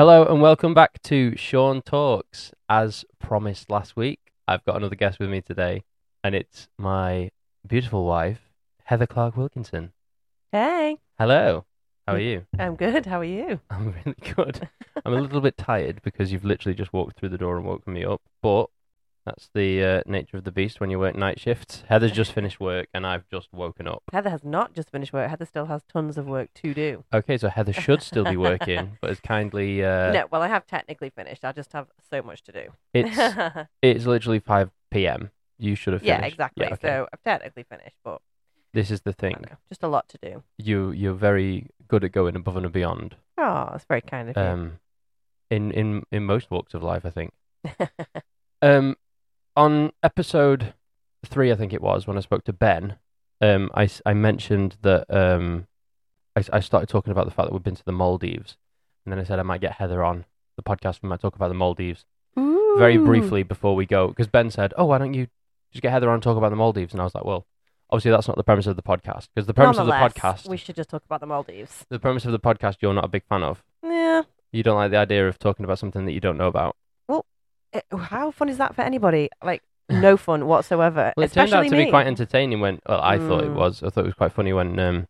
Hello and welcome back to Sean Talks. As promised last week, I've got another guest with me today, and it's my beautiful wife, Heather Clark Wilkinson. Hey, Hello. How are you? I'm good. How are you? I'm really good. I'm a little bit tired because you've literally just walked through the door and woken me up, but that's the uh, nature of the beast when you work night shifts. Heather's just finished work and I've just woken up. Heather has not just finished work. Heather still has tons of work to do. Okay, so Heather should still be working, but has kindly. Uh, no, well, I have technically finished. I just have so much to do. It's it's literally 5 p.m. You should have finished. yeah, exactly. Yeah, okay. So I've technically finished, but This is the thing. know, just a lot to do. You you're very good at going above and beyond. Oh, that's very kind of you. Um, in in in most walks of life, I think. Um, on episode three, I think it was when I spoke to Ben. Um, I I mentioned that um, I I started talking about the fact that we've been to the Maldives, and then I said I might get Heather on the podcast. We might talk about the Maldives very briefly before we go, because Ben said, "Oh, why don't you just get Heather on and talk about the Maldives?" And I was like, "Well, obviously that's not the premise of the podcast, because the premise of the Nonetheless, podcast, We should just talk about the Maldives. the premise of the podcast, you're not a big fan of. Yeah. You don't like the idea of talking about something that you don't know about. It, how fun is that for anybody? Like, no fun whatsoever. Well, it turned out to me. be quite entertaining when. Well, I thought it Mm. was. I thought it was quite funny when um,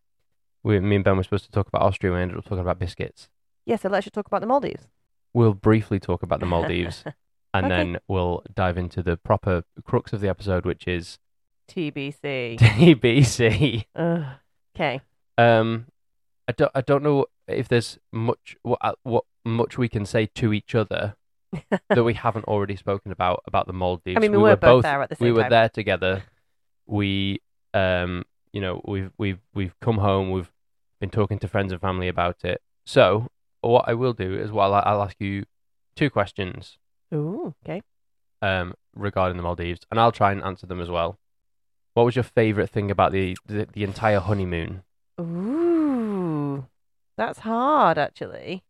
we, me and Ben were supposed to talk about Austria. and We ended up talking about biscuits. Yeah, so let's just talk about the Maldives. We'll briefly talk about the Maldives, and Okay. then we'll dive into the proper crux of the episode, which is TBC. TBC. Okay. Um, I don't. I don't know if there's much what uh, what much we can say to each other that we haven't already spoken about about the Maldives. I mean, we, were were both there at the same time. we were time. there together. We, um, you know, we've we've we've come home. We've been talking to friends and family about it. So what I will do is, well, I'll ask you two questions Ooh, okay. um, regarding the Maldives, and I'll try and answer them as well. What was your favourite thing about the, the the entire honeymoon? Ooh, that's hard actually.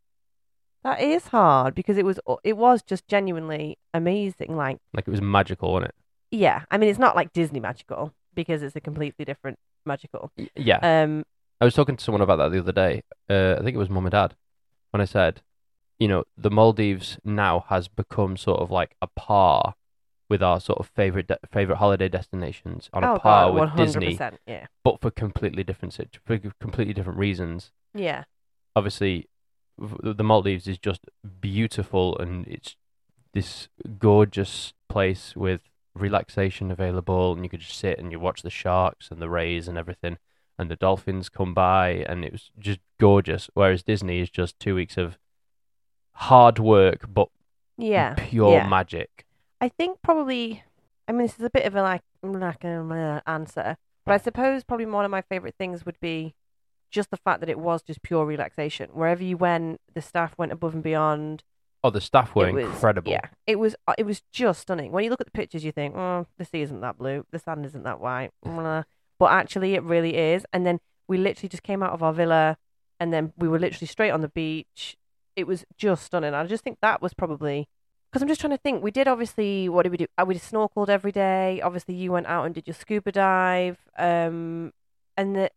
That is hard because it was it was just genuinely amazing. Like, Like it was magical, wasn't it? yeah, I mean, it's not like Disney magical because it's a completely different magical. Y- Yeah, Um, I was talking to someone about that the other day. Uh, I think it was mum and dad when I said, you know, the Maldives now has become sort of like a par with our sort of favorite de- favorite holiday destinations on a oh par god, with Disney. Yeah, but for completely different for completely different reasons. yeah, Obviously, the Maldives is just beautiful and it's this gorgeous place with relaxation available and you could just sit and you watch the sharks and the rays and everything and the dolphins come by and it was just gorgeous whereas disney is just two weeks of hard work but yeah. pure yeah. magic I think probably. I mean, this is a bit of a like like um, uh, answer, but I suppose probably one of my favorite things would be just the fact that it was just pure relaxation. Wherever you went, the staff went above and beyond. oh the staff were was, incredible Yeah, it was. uh, It was just stunning. When you look at the pictures, you think, "Oh, the sea isn't that blue, the sand isn't that white," but actually, it really is. And then we literally just came out of our villa, and then we were literally straight on the beach. It was just stunning. I just think that was probably because I'm just trying to think. We did obviously. What did we do? Uh, We snorkeled every day. Obviously, you went out and did your scuba dive. Um, and the,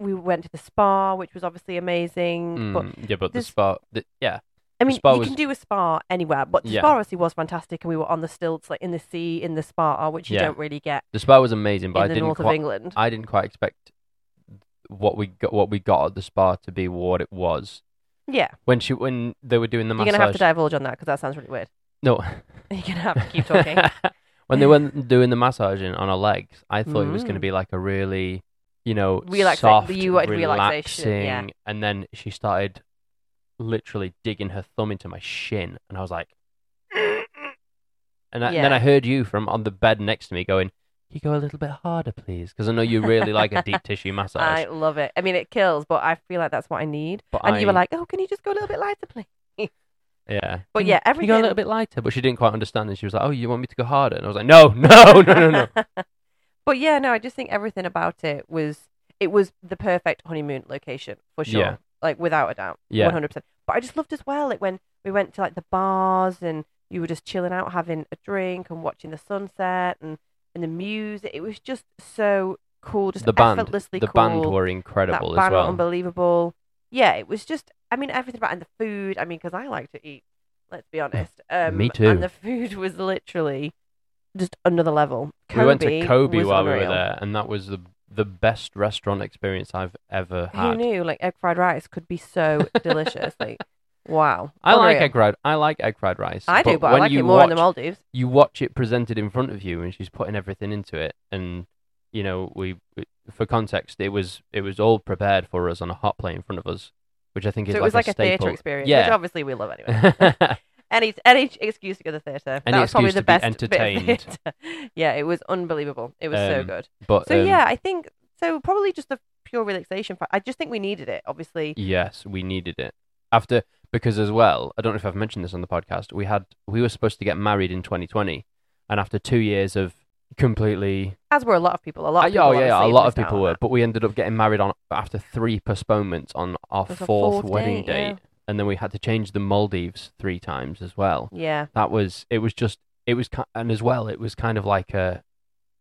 we went to the spa, which was obviously amazing. But Mm, yeah but the spa the, yeah I mean, you was- can do a spa anywhere, but the Yeah. spa obviously was fantastic, and we were on the stilts, like in the sea, in the spa, which you Yeah. don't really get the spa was amazing but in i the didn't north of quite England. i didn't quite expect what we got what we got at the spa to be what it was yeah, when she when they were doing the you're massage gonna have to divulge on that because that sounds really weird. no You're gonna have to keep talking. when they went doing the massaging on her legs, I thought it was going to Mm. be like a really, you know, Relaxa- soft, you wanted relaxation, yeah. relaxing, and then she started literally digging her thumb into my shin, and I was like, and, I, and then I heard you from on the bed next to me going, "Can you go a little bit harder, please?" Because I know you really like a deep tissue massage. I love it. I mean, it kills, but I feel like that's what I need. but And you were like, "Oh, can you just go a little bit lighter, please?" yeah. But Can yeah, Can you go a everything- little bit lighter, but she didn't quite understand, and she was like, "Oh, you want me to go harder?" And I was like, "No, no, no, no, no." But yeah, no, I just think everything about it was it was the perfect honeymoon location for sure. Yeah. Like without a doubt. Yeah. One hundred percent. But I just loved as well, like when we went to like the bars and you were just chilling out, having a drink and watching the sunset and, and the music. It was just so cool, just the band, effortlessly the cool. band were incredible that as band well. unbelievable. Yeah, it was just I mean, everything about and the food. I mean, because I like to eat. Let's be honest. Um, Me too. And the food was literally just another level. we went to Kobe Kobe while we were there, and that was the the best restaurant experience I've ever had. Who knew? Like egg fried rice could be so delicious. Like, wow. I like egg fried. I like egg fried rice. I do, but I like it more watch, in the Maldives. You watch it presented in front of you, and she's putting everything into it. And you know, we, we for context, it was it was all prepared for us on a hot plate in front of us, which I think is So it was like a, staple. theatre experience, which Yeah. obviously we love anyway. any any excuse to go to the theatre. Any that was probably the to be best bit of entertained. theatre. yeah, it was unbelievable. It was so Um, good. but So um, yeah, I think so. Probably just a pure relaxation. I just think we needed it. Obviously, Yes, we needed it after because as well. I don't know if I've mentioned this on the podcast. We had we were supposed to get married in 2020, and after two years of completely as were a lot of people. A lot. Uh, Of people oh, yeah, yeah, a lot of people were, that. but we ended up getting married on after three postponements on our It was a fourth, fourth wedding date, yeah. And then we had to change the Maldives three times as well. Yeah, That was it. Was just it was and as well it was kind of like a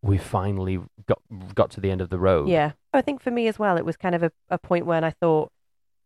we finally got got to the end of the road. yeah. I think for me as well, it was kind of a, a point when I thought,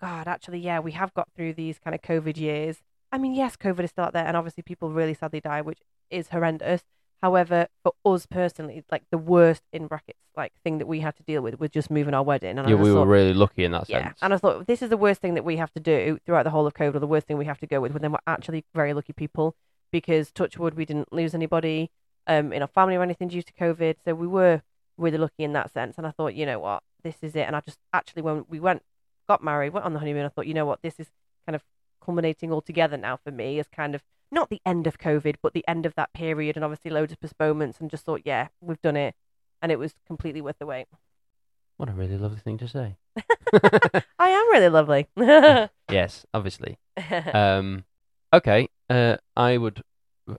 God, actually, yeah, we have got through these kind of COVID years. I mean, yes, COVID is still out there, and obviously people really sadly die, which is horrendous. However, for us personally, like the worst in brackets, like thing that we had to deal with was just moving our wedding. And yeah, just we were really lucky in that Yeah, sense. and I thought this is the worst thing that we have to do throughout the whole of COVID, or the worst thing we have to go with. But then we're actually very lucky people because touch wood, we didn't lose anybody um, in our family or anything due to COVID, so we were really lucky in that sense. And I thought, you know what, this is it. And I just actually when we went, got married, went on the honeymoon, I thought, you know what, this is kind of culminating all together now for me as kind of not the end of COVID, but the end of that period, and obviously loads of postponements. And just thought, yeah, we've done it, and it was completely worth the wait. what a really lovely thing to say. I am really lovely. yes, obviously. um, okay. Uh, I would,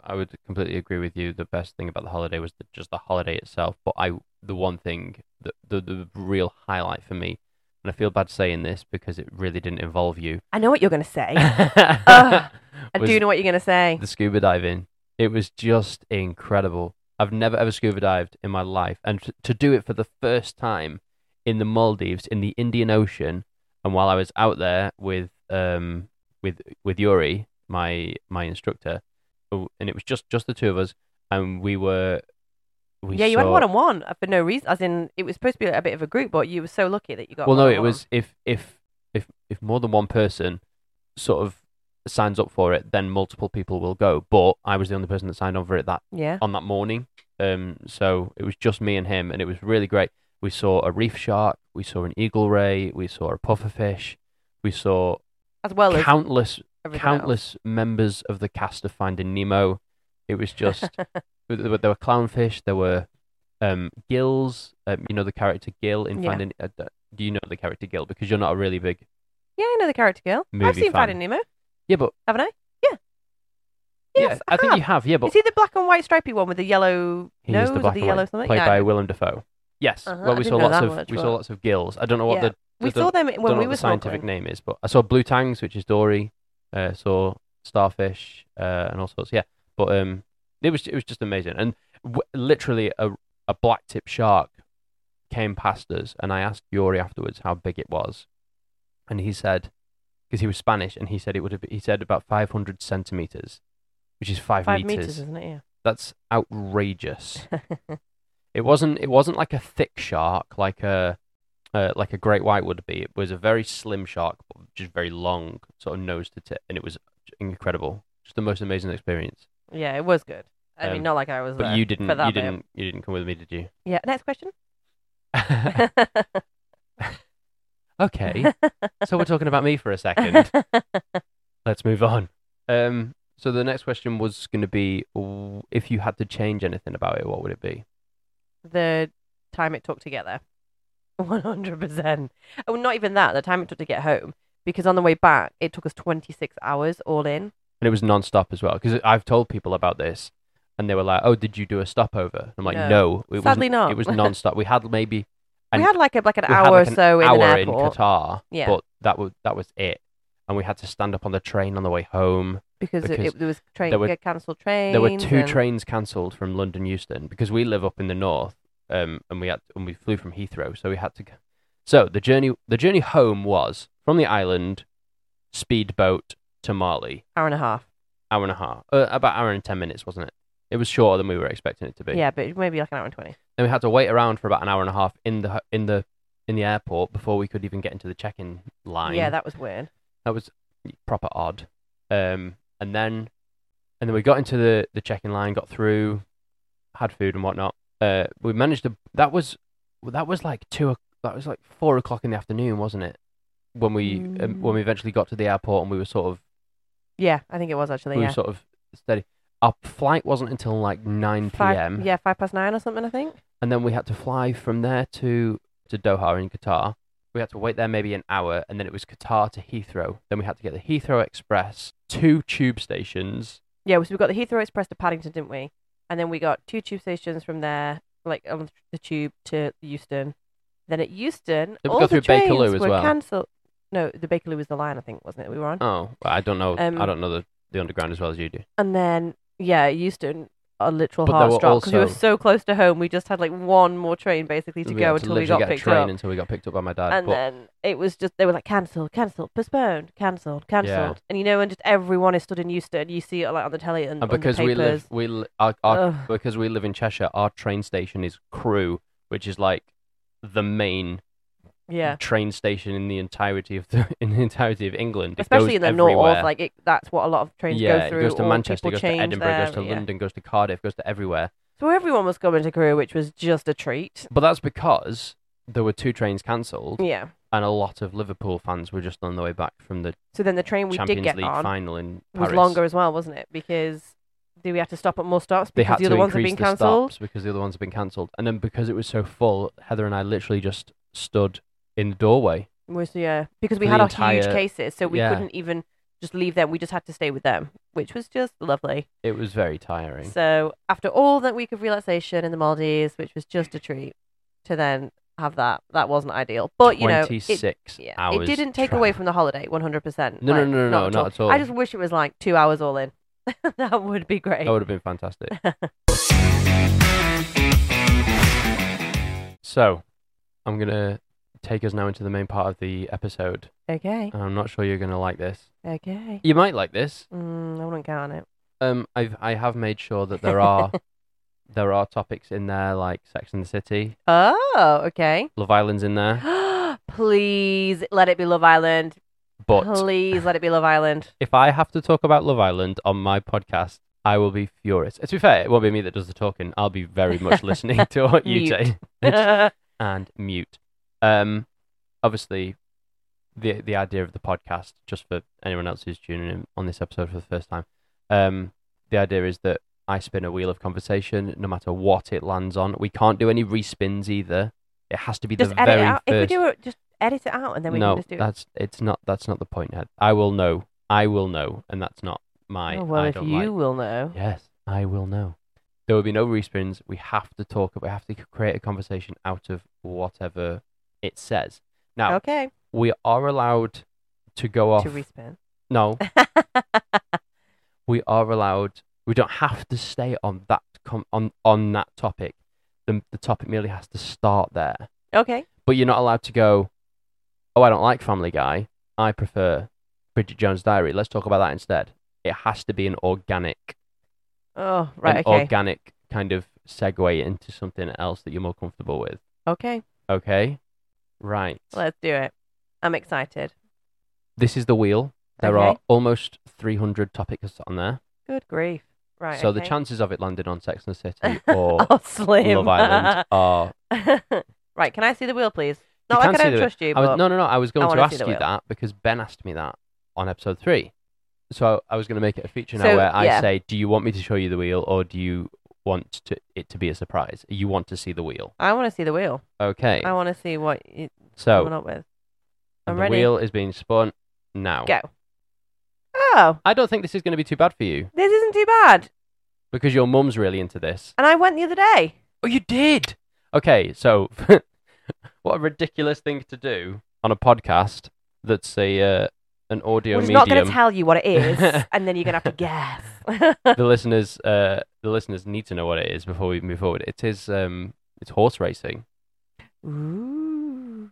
I would completely agree with you. The best thing about the holiday was the, just the holiday itself. But I, the one thing, the, the the real highlight for me, and I feel bad saying this because it really didn't involve you. I know what you're going to say. I I do know what you're going to say. the scuba diving. It was just incredible. I've never ever scuba dived in my life, and t- to do it for the first time in the Maldives, in the Indian Ocean, and while I was out there with um with with Yuri, my my instructor, oh, and it was just just the two of us, and we were. We yeah, you had saw- one on one for no reason. As in, it was supposed to be a bit of a group, but you were so lucky that you got. Well, no, it was if if if if more than one person sort of signs up for it, then multiple people will go. But I was the only person that signed on for it that Yeah. on that morning. Um, so it was just me and him, and it was really great. We saw a reef shark, we saw an eagle ray, we saw a pufferfish, we saw As well as countless everything countless members of the cast of Finding Nemo. It was just there were, clownfish, there were um, gills. Um, you know the character Gil in Yeah. Finding. Uh, do you know the character Gil? Because you're not a really big. Yeah, I know the character girl. I've seen fan. Finding Nemo, Yeah, but haven't I? yeah, Yes, I think have. you have. Yeah, but Is he the black and white stripy one with the yellow he nose the or the yellow something? played yeah, by Willem Dafoe. Yes. Uh-huh, Well, we saw lots of much, we but- saw lots of gills. I don't know what Yeah. the we I saw them when we were the scientific snorkeling. name is, but I saw blue tangs, which is dory. Uh, saw starfish uh, and all sorts. Yeah, but um, it was it was just amazing, and w- literally a a black tip shark came past us, and I asked Yuri afterwards how big it was, and he said because he was Spanish, and he said it would have he said about five hundred centimeters, which is five, Five meters. meters, isn't it? Yeah. That's outrageous. It wasn't. It wasn't like a thick shark, like a uh, like a great white would be. It was a very slim shark, but just very long, sort of nose to tip, and it was incredible. Just the most amazing experience. yeah, it was good. I mean, Um, not like I was But there you didn't. for that You bit. didn't. You didn't come with me, did you? Yeah. Next question. okay. so we're talking about me for a second. Let's move on. Um. So the next question was going to be, if you had to change anything about it, what would it be? the time it took to get there. One hundred percent. Oh, not even that. The time it took to get home, because on the way back it took us twenty six hours all in. and it was non-stop as well because I've told people about this and they were like did you do a stopover I'm like No. no, it Sadly was, not. it was non-stop we had maybe and we had like a like an hour like or an so in hour an in Qatar Yeah. but that was that was it and we had to stand up on the train on the way home because, because it, there was train there were- get cancelled trains. there were two and- trains cancelled from London Euston because we live up in the north um and we had and we flew from Heathrow so we had to go so the journey the journey home was from the island speedboat to Malé. Hour and a half. Hour and a half. Uh, about hour and ten minutes, wasn't it? It was shorter than we were expecting it to be. Yeah, but maybe like an hour and twenty. Then we had to wait around for about an hour and a half in the in the in the airport before we could even get into the check-in line. Yeah, that was weird. that was proper odd. Um, and then and then we got into the the check-in line, got through, had food and whatnot. Uh, we managed to. That was that was like two. That was like four o'clock in the afternoon, wasn't it? When we um, Mm. when we eventually got to the airport and we were sort of Yeah, I think it was actually. we Yeah. were sort of steady. Our flight wasn't until like nine Five, p.m. yeah, five past nine or something. I think. and then we had to fly from there to to Doha in Qatar. We had to wait there maybe an hour, and then it was Qatar to Heathrow. Then we had to get the Heathrow Express, two tube stations. Yeah, so we got the Heathrow Express to Paddington, didn't we? And then we got two tube stations from there, like on the tube to Euston. Then at Euston, we all go the through Bakerloo trains as were well? cancelled. No, the Bakerloo was the line, I think, wasn't it? We were on. Oh, well, I don't know. Um, I don't know the, the underground as well as you do. And then yeah, Euston, a literal But there heart were drop because we were also- so close to home. We just had like one more train basically to we go had to until we literally got get a picked train up. until we got picked up by my dad. And but then it was just they were like cancelled, cancelled, postponed, cancelled, cancelled. And you know, when just everyone is stood in Euston, you see it like on the telly and, and on the because we papers. live we li- our, our, Ugh. because we live in Cheshire, our train station is Crewe, which is like the main yeah. train station in the entirety of the in the entirety of England. It especially in the everywhere. north. Like it, that's what a lot of trains yeah, go through. it goes to Manchester, goes to Edinburgh, there, goes to yeah. London, goes to Cardiff, goes to everywhere. So everyone was coming to Crewe, which was just a treat. But that's because there were two trains cancelled, Yeah. and a lot of Liverpool fans were just on the way back from the So then the train we Champions did get League on final in was longer as well, wasn't it? Because do we have to stop at more stops because the other ones have been cancelled? stops because the other ones have been cancelled, and then because it was so full, Heather and I literally just stood in the doorway. Was yeah, because we For had the our huge cases, so we yeah. couldn't even just leave them. We just had to stay with them, which was just lovely. It was very tiring. So after all that week of relaxation in the Maldives, which was just a treat, to then have that, that wasn't ideal. But you know, it, 26 yeah, hours. it didn't take away travel. from the holiday, one hundred percent. No, no, no, no, no, not at all. I just wish it was like two hours all in. that would be great. That would have been fantastic. so, I'm gonna take us now into the main part of the episode. Okay, and I'm not sure you're gonna like this. okay. You might like this. Mm, I wouldn't count it. Um, I've I have made sure that there are there are topics in there like Sex and the City, Oh, okay. Love Island's in there, Please let it be Love Island. but Please let it be Love Island. if I have to talk about Love Island on my podcast, I will be furious. To be fair, it won't be me that does the talking. I'll be very much listening to what you say and mute. Um, obviously, the the idea of the podcast, just for anyone else who's tuning in on this episode for the first time, um, the idea is that I spin a wheel of conversation, no matter what it lands on. We can't do any respins either. It has to be just the edit very it out. If we do it, just edit it out, and then we no, can just do it. that's it's not. That's not the point. I will know. I will know, and that's not my. oh, well, if you like- will know. Yes, I will know. There will be no respins. We have to talk. We have to create a conversation out of whatever it says. Now Okay. we are allowed to go off. To respin. no, we are allowed. We don't have to stay on that com- on on that topic. The the topic merely has to start there. okay. But you're not allowed to go. Oh, I don't like Family Guy. I prefer Bridget Jones' Diary. Let's talk about that instead. It has to be an organic Oh, right. an Okay. organic kind of segue into something else that you're more comfortable with. okay. Okay? Right. Let's do it. I'm excited. This is the wheel. There Okay. are almost 300 topics on there. Good grief. Right. so the okay. chances of it landing on Sex and the City or oh, slim. Love Island are. right. Can I see the wheel, please? Not like can I see don't the- trust you, I was, but no, no, no. I was going to wanna see ask the you wheel. that because Ben asked me that on episode three. So I was going to make it a feature now So, where I yeah. say, "Do you want me to show you the wheel, or do you want to, it to be a surprise? You want to see the wheel?" I want to see the wheel. Okay. I want to see what you're so coming up with. I'm ready. the ready. wheel is being spun now. Go. Oh, I don't think this is going to be too bad for you this isn't too bad. because your mum's really into this. And I went the other day. Oh, you did? Okay, so what a ridiculous thing to do on a podcast that's a uh, an audio We're just not going to tell you what it is, and then you're going to have to guess. the listeners, uh, the listeners need to know what it is before we move forward. It is um, it's horse racing. Ooh.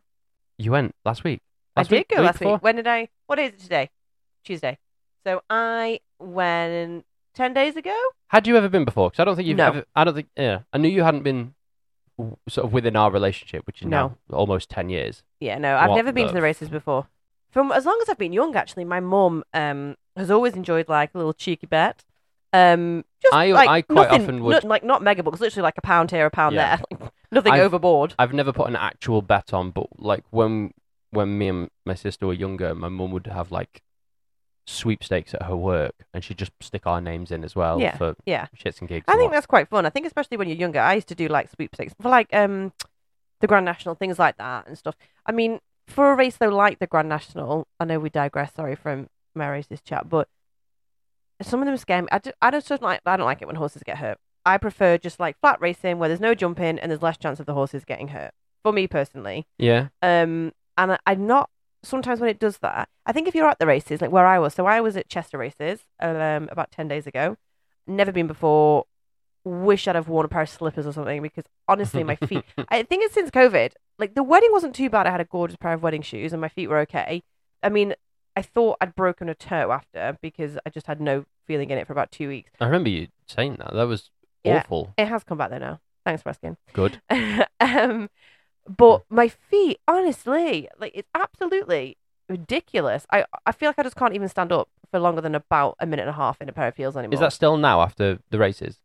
You went last week. I Last did week? go last before? week. When did I? What is it today? Tuesday. So I went ten days ago. Had you ever been before? Because I don't think you've No. ever. I don't think. Yeah, I knew you hadn't been sort of within our relationship, which is No. now almost ten years. Yeah, no, I've What never been to the races before. From as long as I've been young, actually, my mum um has always enjoyed like a little cheeky bet. Um, just I- like I quite nothing, often would- no- like not mega books, literally like a pound here, a pound Yeah. there, like, nothing I've- overboard. I've never put an actual bet on, but like when when me and my sister were younger, my mum would have like sweepstakes at her work, and she'd just stick our names in as well Yeah. for Yeah, shits and gigs. I and think what. that's quite fun. I think especially when you're younger, I used to do like sweepstakes for like um the Grand National things like that and stuff. I mean, for a race though like the Grand National, I know we digress. Sorry from Mary's chat, but some of them scare me. I, do, I just don't like. I don't like it when horses get hurt. I prefer just like flat racing where there's no jumping and there's less chance of the horses getting hurt. For me personally, yeah, um, and I, I'm not. Sometimes when it does that, I think if you're at the races, like where I was, so I was at Chester races um, about ten days ago. Never been before. Wish I'd have worn a pair of slippers or something because honestly, my feet. I think it's since COVID. Like the wedding wasn't too bad. I had a gorgeous pair of wedding shoes and my feet were okay. I mean, I thought I'd broken a toe after because I just had no feeling in it for about two weeks. I remember you saying that. That was Yeah. awful. It has come back though now. Thanks for asking. Good. um, but my feet, honestly, like it's absolutely ridiculous. I I feel like I just can't even stand up for longer than about a minute and a half in a pair of heels anymore. Is that still now after the races?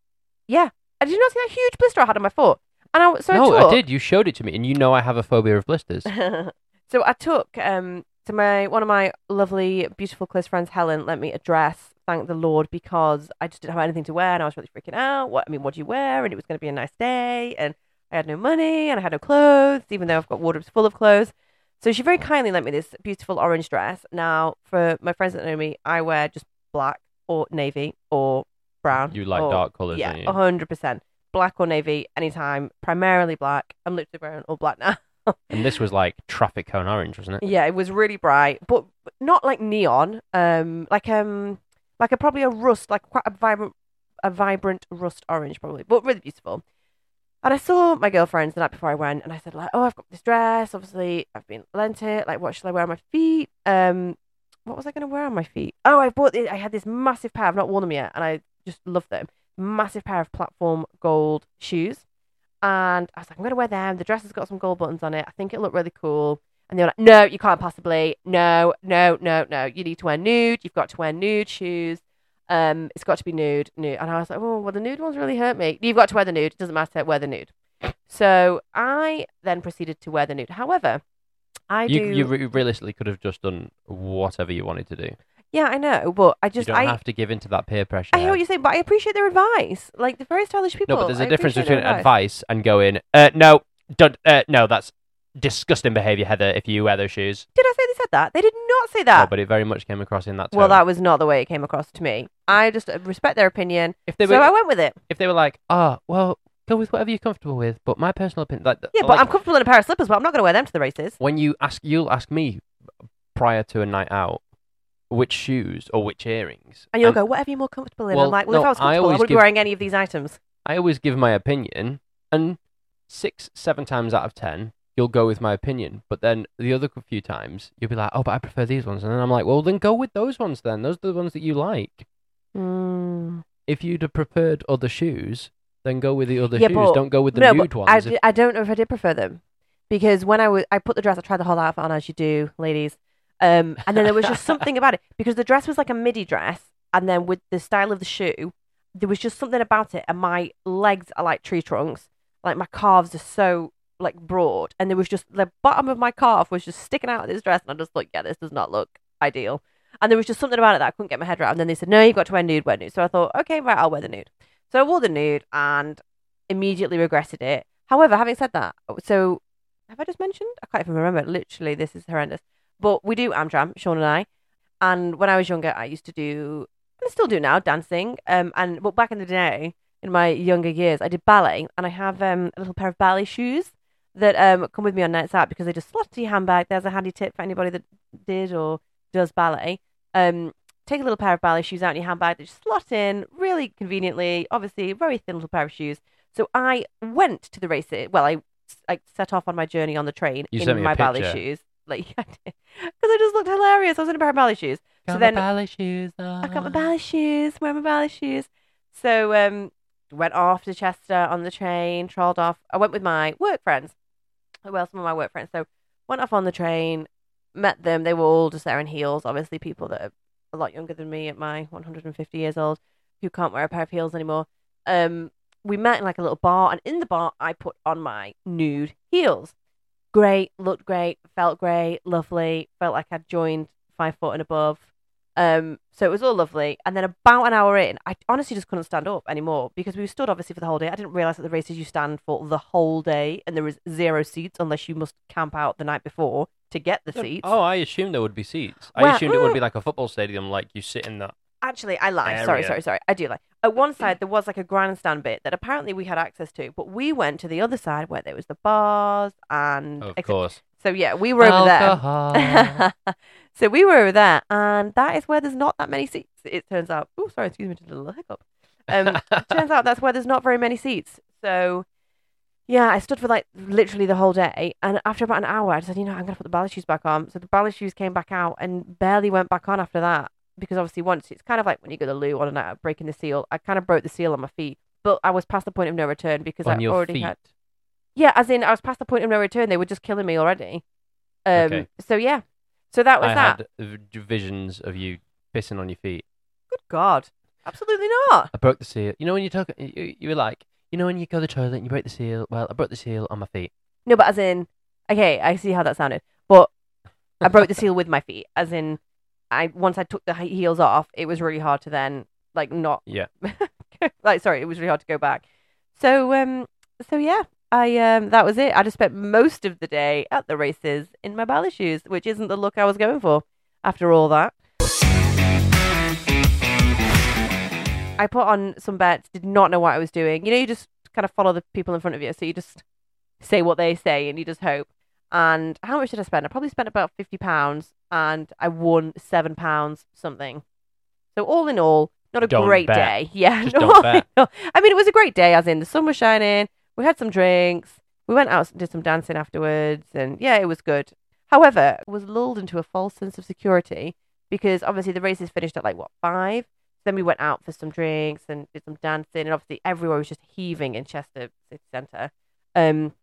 Yeah. I did you not see that huge blister I had on my foot? And I so no, I, took, I did. You showed it to me, and you know I have a phobia of blisters. so I took um to my one of my lovely, beautiful close friends, Helen, let me address. Thank the Lord because I just didn't have anything to wear and I was really freaking out. What I mean, what do you wear? And it was going to be a nice day, and I had no money and I had no clothes, even though I've got wardrobes full of clothes. So she very kindly lent me this beautiful orange dress. Now, for my friends that know me, I wear just black or navy or brown. You like or- dark colours, Yeah, you? hundred percent. Black or navy, anytime. Primarily black. I'm literally wearing all black now. And this was like traffic cone orange, wasn't it? Yeah, it was really bright, but not like neon. Um, like um, like a probably a rust, like quite a vibrant, a vibrant rust orange, probably, but really beautiful. And I saw my girlfriends the night before I went, and I said like, "Oh, I've got this dress. Obviously, I've been lent it. Like, what should I wear on my feet? Um, what was I going to wear on my feet? Oh, I bought. It, I had this massive pair. I've not worn them yet, and I just love them. Massive pair of platform gold shoes, and I was like, I'm going to wear them. The dress has got some gold buttons on it. I think it looked really cool. And they were like, no, you can't possibly. No, no, no, no. You need to wear nude. You've got to wear nude shoes. Um, it's got to be nude, nude. And I was like, oh, well, the nude ones really hurt me. You've got to wear the nude. It doesn't matter. Wear the nude. So I then proceeded to wear the nude. However, I You, do. you realistically could have just done whatever you wanted to do. Yeah, I know, but I just you don't I. have to give in to that peer pressure. I hear what you're saying, but I appreciate their advice. Like the very stylish people. no, but there's a I difference between advice and going, uh, no, don't, uh, no, that's disgusting behaviour, Heather, if you wear those shoes. Did I say they said that? They did not say No, that. but it very much came across in that tone. well, that was not the way it came across to me. I just uh, respect their opinion, if they were so I went with it. if they were like, ah, well, go with whatever you're comfortable with, but my personal opinion, like, Yeah, but like, I'm comfortable in a pair of slippers, but I'm not going to wear them to the races. when you ask, you'll ask me prior to a night out, which shoes or which earrings, And you'll go, whatever you're more comfortable in. Well, I'm like, well, if I was I comfortable, I, wouldn't be give- wearing any of these items. I always give my opinion, and six, seven times out of ten, you'll go with my opinion. But then the other few times, you'll be like, oh, but I prefer these ones. And then I'm like, well, then go with those ones then. Those are the ones that you like. Mm. If you'd have preferred other shoes, then go with the other Yeah, shoes. Don't go with the no, nude ones. I, If- I don't know if I did prefer them because when I was, I put the dress, I tried the whole outfit on as you do, ladies. Um, and then there was just something about it because the dress was like a midi dress, and then with the style of the shoe, there was just something about it, and my legs are like tree trunks, like my calves are so like broad, and there was just the bottom of my calf was just sticking out of this dress, and I just thought, yeah, this does not look ideal. And there was just something about it that I couldn't get my head around. And then they said, no, you've got to wear nude, wear nude. So I thought, okay, right, I'll wear the nude. So I wore the nude and immediately regretted it. However, having said that, so have I just mentioned? I can't even remember. Literally, this is horrendous. But we do Amdram, Sean and I. And when I was younger, I used to do, and I still do now, dancing. Um, and but back in the day, in my younger years, I did ballet, and I have um a little pair of ballet shoes that um come with me on nights out because they just slot into your handbag. There's a handy tip for anybody that did or does ballet. Um, take a little pair of ballet shoes out in your handbag. They just slot in really conveniently. Obviously, very thin little pair of shoes. So I went to the race. Well, I I set off on my journey on the train You in my ballet shoes. Like because I just looked hilarious. I was in a pair of ballet shoes. got So my then- ballet shoes on. I got my ballet shoes, wear my ballet shoes. So um, went off to Chester on the train, trolled off. I went with my work friends. Well, some of my work friends. So went off on the train, met them. They were all just there in heels. Obviously, people that are a lot younger than me at my 150 years old who can't wear a pair of heels anymore. Um, we met in like a little bar, and in the bar, I put on my nude heels. Great, looked great, felt great, lovely. Felt like I'd joined five foot and above. Um, so it was all lovely. And then about an hour in, I honestly just couldn't stand up anymore because we stood obviously for the whole day. I didn't realize that the races you stand for the whole day, and there was zero seats unless you must camp out the night before to get the seats. Oh, I assumed there would be seats. I Well, assumed it would mm. be like a football stadium, like you sit in that. Actually, I. Sorry, area. sorry, sorry. I do lie. At one side, there was like a grandstand bit that apparently we had access to, but we went to the other side where there was the bars and. Of course. So yeah, we were over there. So we were over there, and that is where there's not that many seats. It turns out. Oh, sorry, excuse me, just a little hiccup. Um, turns out that's where there's not very many seats. So yeah, I stood for like literally the whole day, and after about an hour, I said, you know, I'm gonna put the ballet shoes back on. So the ballet shoes came back out and barely went back on after that because obviously once it's kind of like when you go to the loo on a night out breaking the seal. I kind of broke the seal on my feet, but I was past the point of no return because On I your already feet? had. Yeah, as in I was past the point of no return. They were just killing me already. Um, Okay. So yeah, so that was I that. had v- visions of you pissing on your feet. Good God, absolutely not. I broke the seal. You know when you talk, you, you were like, you know when you go to the toilet and you break the seal. Well, I broke the seal on my feet. No, but as in, okay, I see how that sounded, but I broke the seal with my feet. As in, I once I took the heels off, it was really hard to then like not Yeah. like sorry, it was really hard to go back. So um, so yeah, I um, that was it. I just spent most of the day at the races in my ballet shoes, which isn't the look I was going for. After all that, I put on some bets. Did not know what I was doing. You know, you just kind of follow the people in front of you, so you just say what they say and you just hope. And how much did I spend? I probably spent about fifty pounds, and I won seven pounds something. So all in all, not a Don't great bet. day. Yeah, no, don't bet. I. I mean, it was a great day. As in, the sun was shining. We had some drinks. We went out and did some dancing afterwards, and yeah, it was good. However, I was lulled into a false sense of security because obviously the races finished at like what five. Then we went out for some drinks and did some dancing, and obviously everywhere was just heaving in Chester City Centre. Um,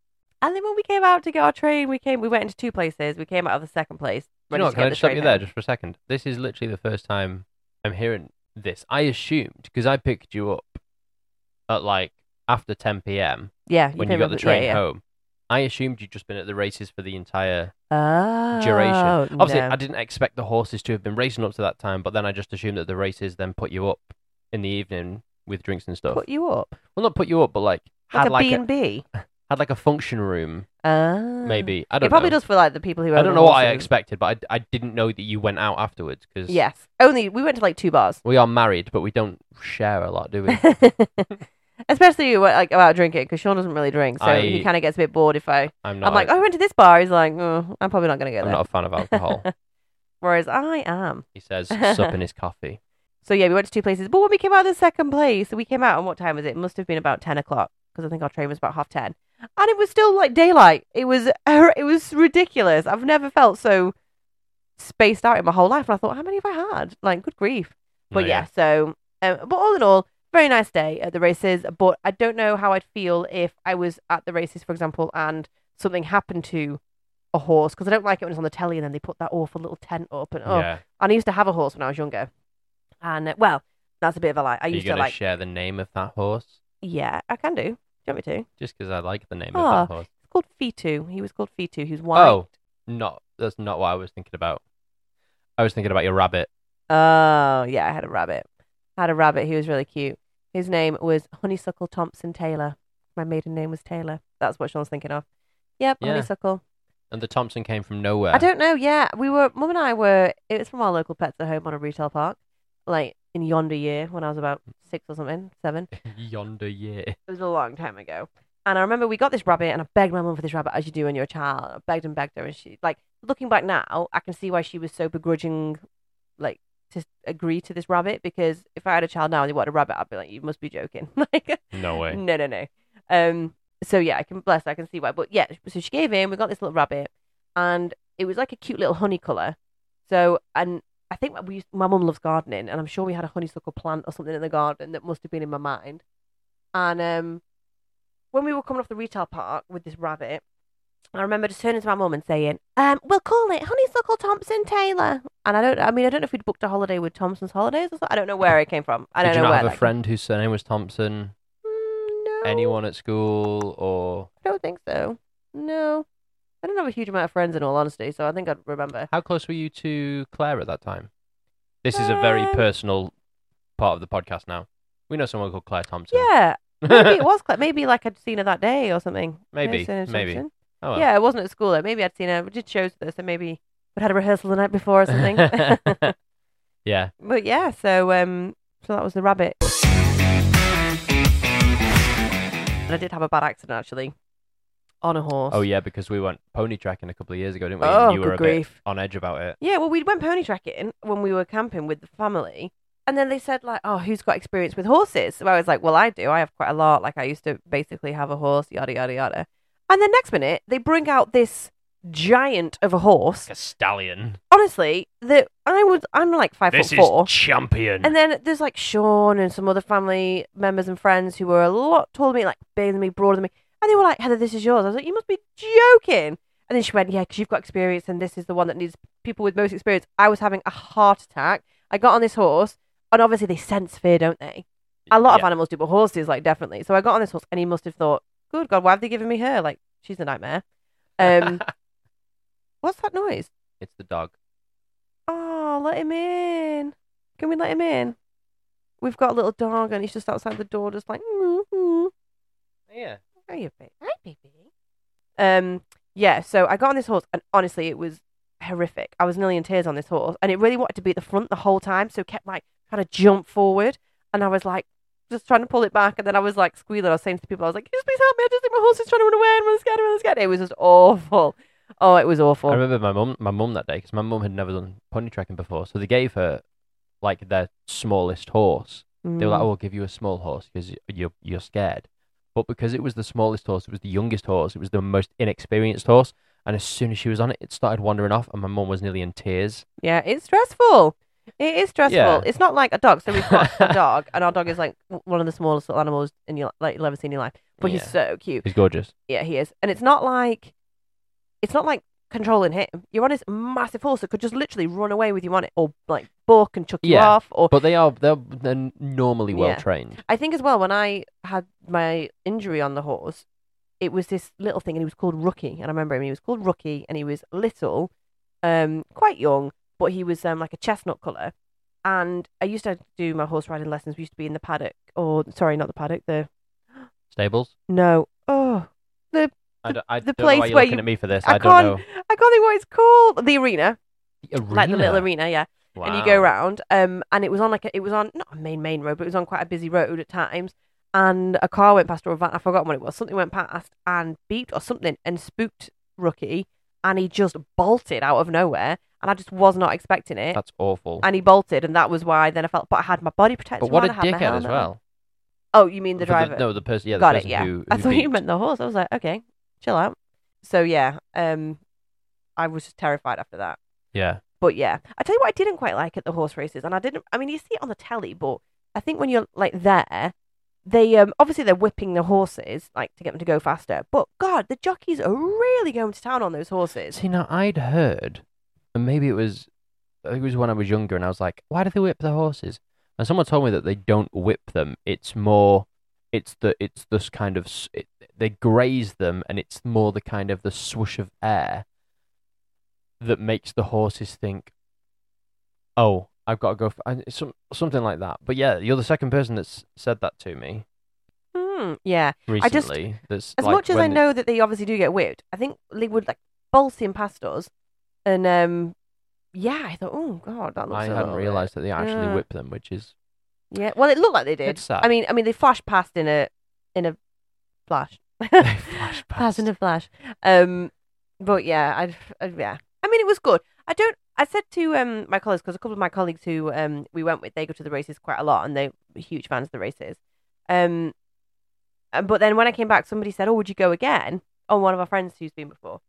and then when we came out to get our train, we came. We went into two places. We came out of the second place. You know what? Can I just stop you there just for a second? This is literally the first time I'm hearing this. I assumed because I picked you up at like after 10 p.m. Yeah, when you got the train yeah, yeah. home. I assumed you'd just been at the races for the entire Oh, duration. Obviously, no. I didn't expect the horses to have been racing up to that time, but then I just assumed that the races then put you up in the evening with drinks and stuff. put you up well, not put you up, but like like had a like B a, and B. had like a function room, Ah, maybe. I don't It probably know. does for like the people who. I own don't know what I horses. expected, but I, I didn't know that you went out afterwards because Yes, only we went to like two bars. we are married, but we don't share a lot, do we? Especially when, like about drinking, because Sean doesn't really drink, so he kind of gets a bit bored if I. I'm not. I'm like, oh, I went to this bar. He's like, oh, I'm probably not gonna go I'm there. not a fan of alcohol. Whereas I am. he says, sup in his coffee. So yeah, we went to two places. But when we came out of the second place, we came out. And what time was it? It must have been about ten o'clock because I think our train was about half ten, and it was still like daylight. It was it was ridiculous. I've never felt so spaced out in my whole life. And I thought, how many have I had? Like, good grief. But Oh, yeah, so um, but all in all, very nice day at the races. But I don't know how I'd feel if I was at the races, for example, and something happened to a horse because I don't like it when it's on the telly and then they put that awful little tent up and oh, yeah. and I used to have a horse when I was younger, and uh, well, that's a bit of a lie. I Are you used to to like, share the name of that horse? yeah, I can do. Do you want me to? Just because I like the name of that ah, horse. It's called Fitu. He was called Fitu. He was white. Oh, not that's not what I was thinking about. I was thinking about your rabbit. Oh, yeah, I had a rabbit. I had a rabbit. He was really cute. His name was Honeysuckle Thompson Taylor. My maiden name was Taylor. That's what Sean's thinking of. Yep, Yeah. Honeysuckle. And the Thompson came from nowhere. I don't know. Yeah, we were. Mum and I were. It was from our local pets at home on a retail park, like in yonder year when I was about six or something, seven. Yonder year. It was a long time ago. And I remember we got this rabbit, and I begged my mum for this rabbit, as you do when you're a child. I begged and begged her, and she, like, looking back now, I can see why she was so begrudging, like, to agree to this rabbit. Because if I had a child now and they wanted a rabbit, I'd be like, you must be joking. like, No way. no, no, no. Um. So yeah, I can bless. I can see why. But yeah, so she gave in. We got this little rabbit, and it was like a cute little honey color. So and I think we used, my mum loves gardening, and I'm sure we had a honeysuckle plant or something in the garden that must have been in my mind. And um, when we were coming off the retail park with this rabbit, I remember just turning to my mum and saying, um, "We'll call it Honeysuckle Thompson Taylor." And I don't, I mean, I don't know if we'd booked a holiday with Thompson's Holidays or something. I don't know where it came from. I don't Did you know not where. have a that- friend whose surname was Thompson? Mm, no, Anyone at school or I don't think so. No, I don't have a huge amount of friends in all honesty, so I think I'd remember. how close were you to Claire at that time? This is a very Um, personal part of the podcast now. We know someone called Claire Thompson. Yeah, maybe it was. Cla- Maybe like I'd seen her that day or something. Maybe, Seen her maybe. Oh, well. Yeah, it wasn't at school though. Maybe I'd seen her. We did shows with her, so maybe we'd had a rehearsal the night before or something. yeah. but yeah, so um, so that was the rabbit. And I did have a bad accident actually, on a horse. Oh yeah, because we went pony tracking a couple of years ago, didn't we? Oh, and you were good a grief. bit on edge about it. Yeah, well, we went pony tracking when we were camping with the family. And then they said, like, oh, who's got experience with horses? So I was like, well, I do. I have quite a lot. Like, I used to basically have a horse, yada, yada, yada. And then next minute, they bring out this giant of a horse. Like a stallion. Honestly, that I was, I'm like five This foot four. is champion. And then there's like Sean and some other family members and friends who were a lot taller than me, like bigger than me, broader than me. And they were like, Heather, this is yours. I was like, you must be joking. And then she went, yeah, because you've got experience and this is the one that needs people with most experience. I was having a heart attack. I got on this horse and obviously they sense fear, don't they? A lot of animals do, but horses, like, definitely. So I got on this horse and he must have thought, good God, why have they given me her? Like, she's a nightmare. Um, what's that noise? it's the dog. Oh, let him in. Can we let him in? We've got a little dog and he's just outside the door, just like, mm-hmm. Yeah. Are you baby? Hi, baby. Um, yeah, so I got on this horse and honestly, it was horrific. I was nearly in tears on this horse and it really wanted to be at the front the whole time, so it kept like trying to jump forward. And I was like, just trying to pull it back. And then I was like squealing. I was saying to people, I was like, just please help me. I just think my horse is trying to run away. And I'm really scared. I'm scared. It was just awful. Oh, it was awful. I remember my mum, my mum that day because my mum had never done pony tracking before, so they gave her like their smallest horse. They were like, Mm. "Oh, we'll give you a small horse because you're you're scared." But because it was the smallest horse, it was the youngest horse, it was the most inexperienced horse, and as soon as she was on it, it started wandering off, and my mum was nearly in tears. Yeah, it's stressful. It is stressful. Yeah. It's not like a dog. So we've got a dog, and our dog is like one of the smallest little animals in your like you'll ever see in your life. But he's so cute. He's gorgeous. Yeah, he is. And it's not like it's not like controlling him. You're on this massive horse that could just literally run away with you on it, or like buck and chuck you Yeah. off. Or But they are they're, they're normally Yeah. well trained. I think as well when I had my injury on the horse, it was this little thing, and he was called Rookie. And I remember him. He was called Rookie, and he was little, um, quite young, but he was um like a chestnut color. And I used to do my horse riding lessons. We used to be in the paddock, or sorry, not the paddock. The Stables. no, oh, I don't, I the don't know place why you're where looking you- at me for this. I I, don't know. I can't think what it's called. The arena, The like the little arena. arena, yeah. Wow. and you go round. Um, and it was on like a, it was on not a main main road, but it was on quite a busy road at times. And a car went past or a van, I forgot what it was. Something went past and beeped or something and spooked Rookie, and he just bolted out of nowhere. And I just was not expecting it. That's awful. and he bolted, and that was why. Then I felt, but I had my body protector. but what on, a I dickhead as well. Oh, you mean the driver? no, the person. Yeah, the Got it. person Yeah, Who, I who thought you meant the horse. I was like, okay, chill out. So yeah, um, I was just terrified after that. Yeah. But yeah, I tell you what, I didn't quite like at the horse races, and I didn't. I mean, you see it on the telly, but I think when you're like there, they um obviously they're whipping the horses like to get them to go faster. But God, the jockeys are really going to town on those horses. See, now I'd heard, and maybe it was, it was when I was younger, and I was like, why do they whip the horses? And someone told me that they don't whip them. It's more, it's the, it's this kind of, it, they graze them, and it's more the kind of the swoosh of air that makes the horses think, oh, I've got to go, f- and it's some, something like that. But yeah, you're the second person that's said that to me Hmm. Yeah. recently. just- that's As like much as I know that they obviously do get whipped, I think they would like bolt in past us, and um, yeah, I thought, oh God, that looks. I hadn't realised that they actually Yeah. whip them, which is Yeah, well, it looked like they did. It's sad. I mean, I mean, they flashed past in a in a flash. they flash Pass past. in a flash. Um, but yeah, I, I yeah. I mean, it was good. I don't. I said to um my colleagues because a couple of my colleagues who um we went with, they go to the races quite a lot, and they're huge fans of the races. Um, uh, but then when I came back, somebody said, "Oh, would you go again?" On one of our friends who's been before,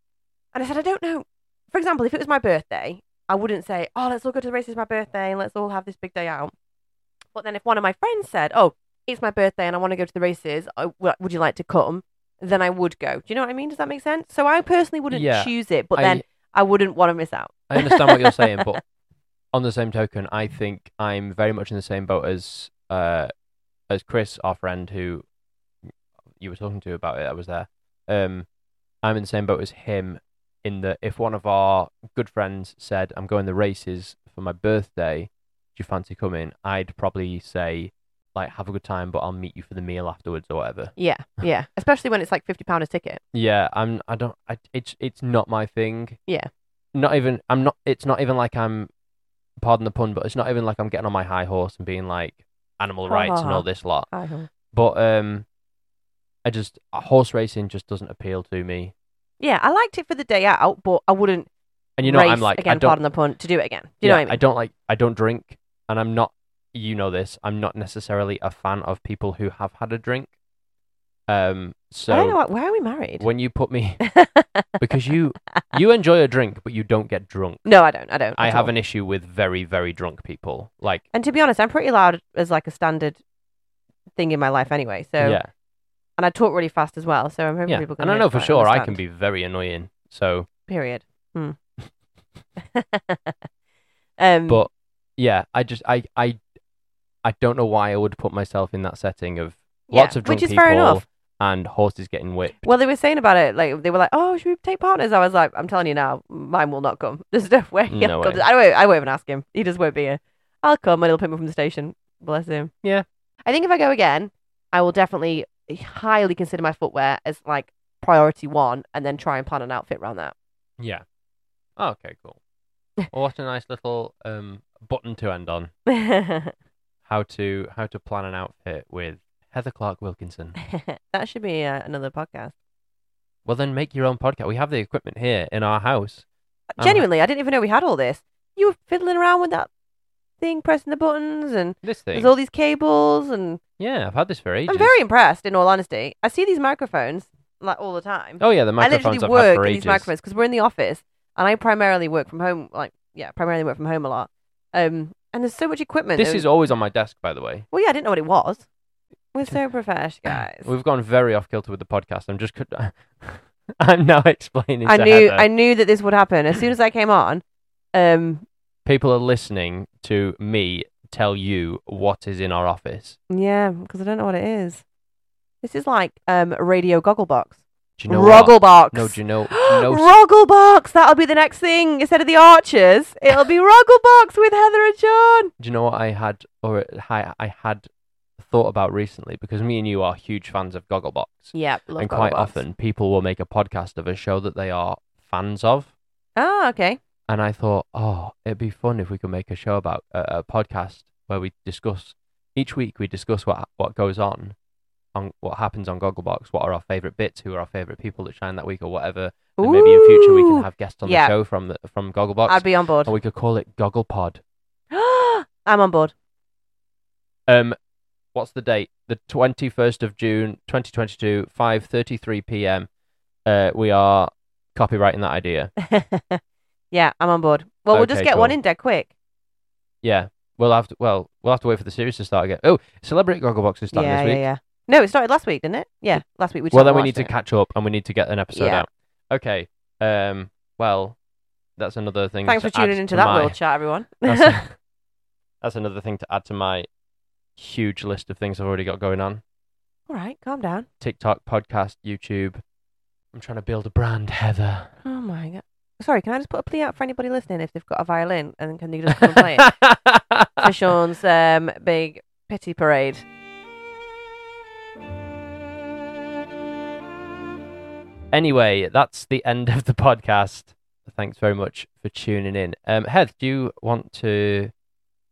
and I said, "I don't know." For example, if it was my birthday, I wouldn't say, oh, let's all go to the races. My birthday and let's all have this big day out. But then if one of my friends said, oh, it's my birthday and I want to go to the races, would you like to come? Then I would go. Do you know what I mean? Does that make sense? So I personally wouldn't Yeah, choose it, but I- then I wouldn't want to miss out. I understand what you're saying, but on the same token, I think I'm very much in the same boat as uh as Chris, our friend who you were talking to about it. I was there. Um, I'm in the same boat as him in that if one of our good friends said, "I'm going the races for my birthday, you fancy coming?" I'd probably say, like, have a good time, but I'll meet you for the meal afterwards or whatever. Yeah, yeah. Especially when it's like fifty pound a ticket. Yeah, I'm. I don't. I, it's it's not my thing. Yeah. Not even. I'm not. It's not even like I'm. Pardon the pun, but it's not even like I'm getting on my high horse and being like animal rights and all this lot. I know. But um, I just uh, horse racing just doesn't appeal to me. Yeah, I liked it for the day out, but I wouldn't And you know, race I'm like, again. I don't. pardon the pun. To do it again. Do you yeah, know what I mean? don't like. I don't drink, and I'm not. You know this. I'm not necessarily a fan of people who have had a drink. Um. So I don't know. Why, why are we married? when you put me, because you you enjoy a drink, but you don't get drunk. no, I don't. I don't. I have all. an issue with very, very drunk people. Like, And to be honest, I'm pretty loud as like a standard thing in my life anyway. So, yeah, and I talk really fast as well. So I'm hoping yeah. people can. And I know for sure I can be very annoying. So, Period. Hmm. um. but yeah, I just, I, I, I don't know why I would put myself in that setting of yeah, lots of drunk which is people fair enough. and horses getting whipped. Well, they were saying about it, like they were like, "Oh, should we take partners?" I was like, "I'm telling you now, mine will not come. There's no way. No come. way. I won't. I won't even ask him. He just won't be here. I'll come and he'll pick me from the station. Bless him. Yeah. I think if I go again, I will definitely highly consider my footwear as like priority one, and then try and plan an outfit around that. Yeah. Oh, okay, cool. well, what a nice little um button to end on. How to how to plan an outfit with Heather Clark Wilkinson. that should be uh, another podcast. Well, then make your own podcast. We have the equipment here in our house. Um, Genuinely, I didn't even know we had all this. You were fiddling around with that thing, pressing the buttons, and This thing. there's all these cables, and Yeah, I've had this for ages. I'm very impressed. In all honesty, I see these microphones like all the time. Oh yeah, the I microphones literally I've work had for in ages. these microphones because we're in the office, and I primarily work from home. Like, yeah, primarily work from home a lot. Um, and there's so much equipment. This is always on my desk, by the way. well, yeah, I didn't know what it was. We're so profesh, guys. We've gone very off kilter with the podcast. I'm just. I'm now explaining. I to knew, Heather. I knew that this would happen as soon as I came on. Um, People are listening to me tell you what is in our office. yeah, because I don't know what it is. This is like um radio goggle box. You? Rogglebox. No, do you know? Do you know Rogglebox. That'll be the next thing instead of the Archers. It'll be Rogglebox with Heather and John. Do you know what I had or I I had thought about recently because me and you are huge fans of Gogglebox, Yep, love and quite Gogglebox. often people will make a podcast of a show that they are fans of. Oh, okay. And I thought, oh, it'd be fun if we could make a show about a, a podcast where we discuss each week. We discuss what what goes on, on what happens on Gogglebox. What are our favorite bits? Who are our favorite people that shine that week, or whatever. And maybe in future we can have guests on Yeah. the show from the, from Gogglebox, I'd be on board. and we could call it Gogglepod. I'm on board. Um, what's the date? The twenty first of June, twenty twenty two, five thirty three p.m. Uh, we are copywriting that idea. yeah, I'm on board. Well, we'll just Okay, get one cool. in dead quick. Yeah, we'll have to. Well, we'll have to wait for the series to start again. Oh, Celebrity Gogglebox is starting yeah, this week. yeah, yeah. No, it started last week, didn't it? Yeah, last week. We just well, then we need watched to catch up and we need to get an episode Yeah. out. Okay. Um. Well, that's another thing. Thanks for tuning into to that my, little chat, everyone. That's, a- that's another thing to add to my huge list of things I've already got going on. All right, calm down. TikTok, podcast, YouTube. I'm trying to build a brand, Heather. Oh my god. Sorry, can I just put a plea out for anybody listening if they've got a violin and can you just come and play it for Sean's um, big pity parade? Anyway, that's the end of the podcast. Thanks very much for tuning in. Um, Heath, do you want to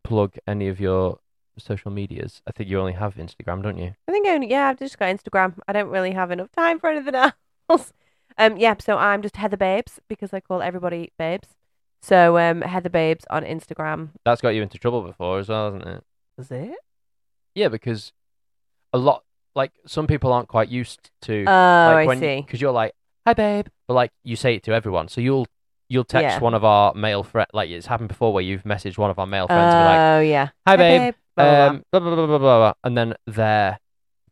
plug any of your social medias? I think you only have Instagram, don't you? I think only yeah, I've just got Instagram. I don't really have enough time for anything else. Um, yeah, so I'm just Heather Babes because I call everybody Babes. So um, Heather Babes on Instagram. That's got you into trouble before as well, hasn't it? Is it? Yeah, because a lot, like some people aren't quite used to. Oh, like I when see. Because you're like, "Hi, babe," but like you say it to everyone, so you'll you'll text Yeah. one of our male friends. Like it's happened before, where you've messaged one of our male friends, and be like, Oh yeah. "Hi, babe." Blah, blah, blah. um, blah, blah, blah, blah, blah, blah. And then their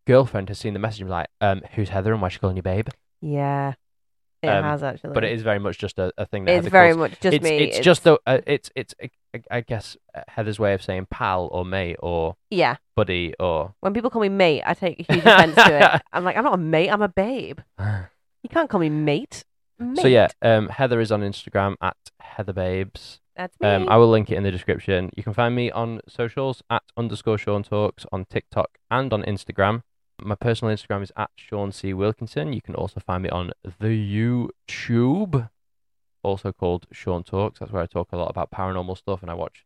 girlfriend has seen the message and be like, um, who's Heather and why is she calling you babe? yeah. It um, has actually. But it is very much just a, a thing that It's Heather very calls- much just it's, me. It's, just the, uh, it's, it's, I guess, uh, Heather's way of saying pal or mate or yeah. buddy or. When people call me mate, I take huge offense to it. I'm like, I'm not a mate. I'm a babe. You can't call me mate. mate. So yeah, um, Heather is on Instagram at Heather Babes. that's me. Um, I will link it in the description. You can find me on socials at underscore Sean Talks on TikTok and on Instagram. My personal Instagram is at Sean C. Wilkinson. You can also find me on the YouTube, also called Sean Talks. That's where I talk a lot about paranormal stuff and I watch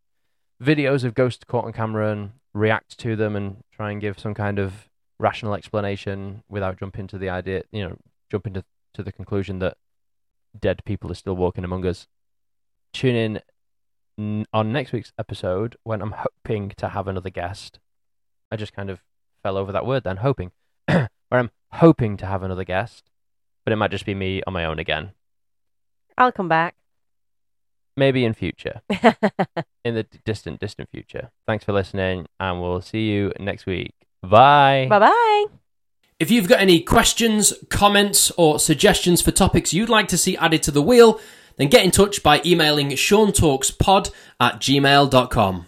videos of ghosts caught on camera and react to them and try and give some kind of rational explanation without jumping to the idea, you know, jumping to, to the conclusion that dead people are still walking among us. Tune in on next week's episode when I'm hoping to have another guest. I just kind of fell over that word then, hoping. Where I'm hoping to have another guest, but it might just be me on my own again. I'll come back. Maybe in future, in the distant, distant future. Thanks for listening, and we'll see you next week. Bye. bye bye. If you've got any questions, comments, or suggestions for topics you'd like to see added to the wheel, then get in touch by emailing seantalkspod at gmail.com.